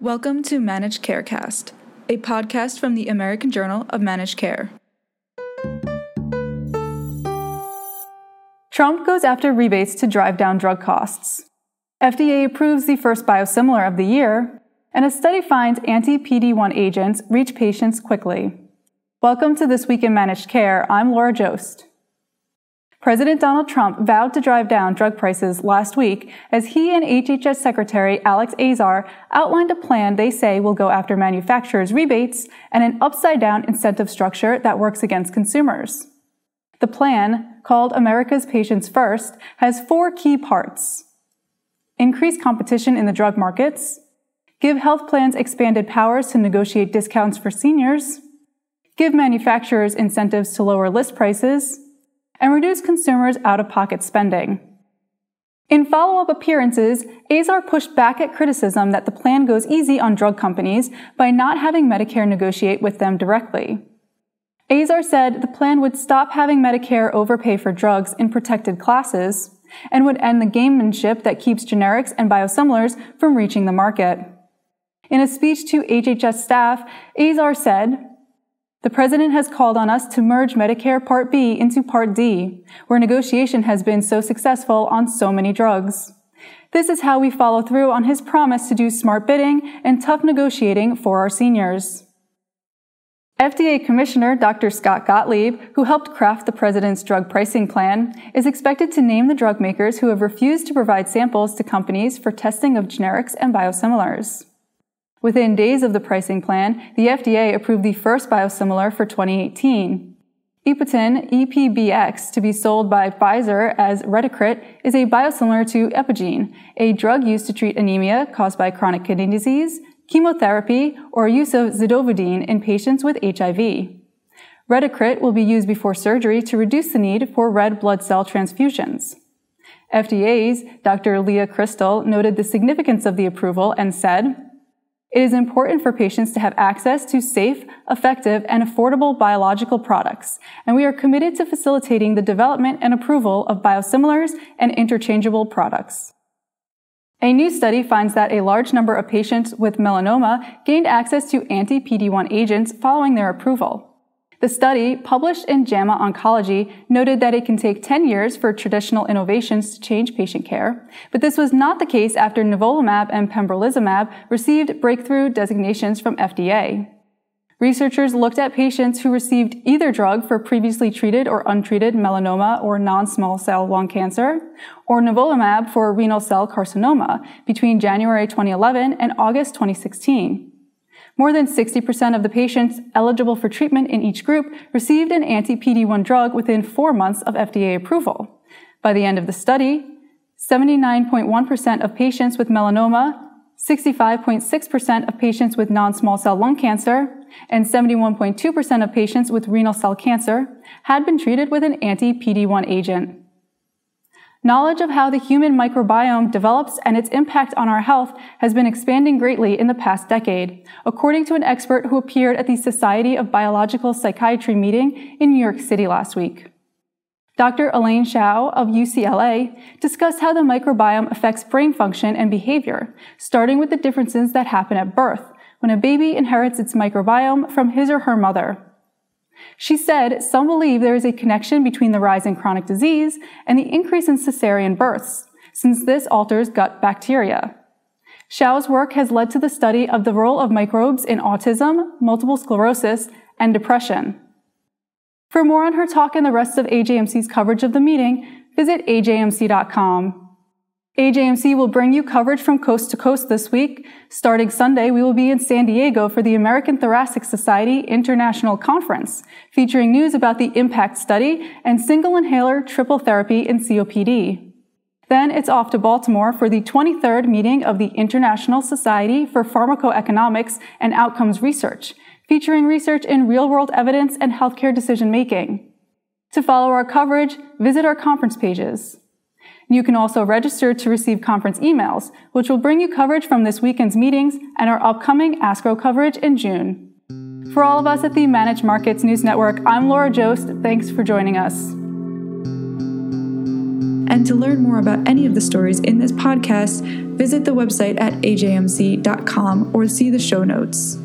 Welcome to Managed Carecast, a podcast from the American Journal of Managed Care. Trump goes after rebates to drive down drug costs. FDA approves the first biosimilar of the year, and a study finds anti PD 1 agents reach patients quickly. Welcome to This Week in Managed Care. I'm Laura Joszt. President Donald Trump vowed to drive down drug prices last week as he and HHS Secretary Alex Azar outlined a plan they say will go after manufacturers' rebates and an upside down incentive structure that works against consumers. The plan, called America's Patients First, has four key parts. Increase competition in the drug markets, give health plans expanded powers to negotiate discounts for seniors, give manufacturers incentives to lower list prices, and reduce consumers' out of pocket spending. In follow up appearances, Azar pushed back at criticism that the plan goes easy on drug companies by not having Medicare negotiate with them directly. Azar said the plan would stop having Medicare overpay for drugs in protected classes and would end the gamemanship that keeps generics and biosimilars from reaching the market. In a speech to HHS staff, Azar said, the president has called on us to merge Medicare Part B into Part D, where negotiation has been so successful on so many drugs. This is how we follow through on his promise to do smart bidding and tough negotiating for our seniors. FDA Commissioner Dr. Scott Gottlieb, who helped craft the president's drug pricing plan, is expected to name the drug makers who have refused to provide samples to companies for testing of generics and biosimilars. Within days of the pricing plan, the FDA approved the first biosimilar for 2018. Epoetin EPBX, to be sold by Pfizer as Retacrit, is a biosimilar to Epogen, a drug used to treat anemia caused by chronic kidney disease, chemotherapy, or use of zidovudine in patients with HIV. Retacrit will be used before surgery to reduce the need for red blood cell transfusions. FDA's Dr. Leah Christl noted the significance of the approval and said, it is important for patients to have access to safe, effective, and affordable biological products, and we are committed to facilitating the development and approval of biosimilars and interchangeable products. A new study finds that a large number of patients with melanoma gained access to anti-PD-1 agents following their approval. The study, published in JAMA Oncology, noted that it can take 10 years for traditional innovations to change patient care, but this was not the case after nivolumab and pembrolizumab received breakthrough designations from FDA. Researchers looked at patients who received either drug for previously treated or untreated melanoma or non-small cell lung cancer, or nivolumab for renal cell carcinoma between January 2011 and August 2016. More than 60% of the patients eligible for treatment in each group received an anti-PD-1 drug within four months of FDA approval. By the end of the study, 79.1% of patients with melanoma, 65.6% of patients with non-small cell lung cancer, and 71.2% of patients with renal cell cancer had been treated with an anti-PD-1 agent. Knowledge of how the human microbiome develops and its impact on our health has been expanding greatly in the past decade, according to an expert who appeared at the Society of Biological Psychiatry meeting in New York City last week. Dr. Elaine Hsiao of UCLA discussed how the microbiome affects brain function and behavior, starting with the differences that happen at birth, when a baby inherits its microbiome from his or her mother. She said some believe there is a connection between the rise in chronic disease and the increase in cesarean births, since this alters gut bacteria. Hsiao's work has led to the study of the role of microbes in autism, multiple sclerosis, and depression. For more on her talk and the rest of AJMC's coverage of the meeting, visit ajmc.com. AJMC will bring you coverage from coast to coast this week. Starting Sunday, we will be in San Diego for the American Thoracic Society International Conference, featuring news about the IMPACT study and single inhaler triple therapy in COPD. Then it's off to Baltimore for the 23rd meeting of the International Society for Pharmacoeconomics and Outcomes Research, featuring research in real world evidence and healthcare decision making. To follow our coverage, visit our conference pages. You can also register to receive conference emails, which will bring you coverage from this weekend's meetings and our upcoming ASCO coverage in June. For all of us at the Managed Markets News Network, I'm Laura Joszt. Thanks for joining us. And to learn more about any of the stories in this podcast, visit the website at ajmc.com or see the show notes.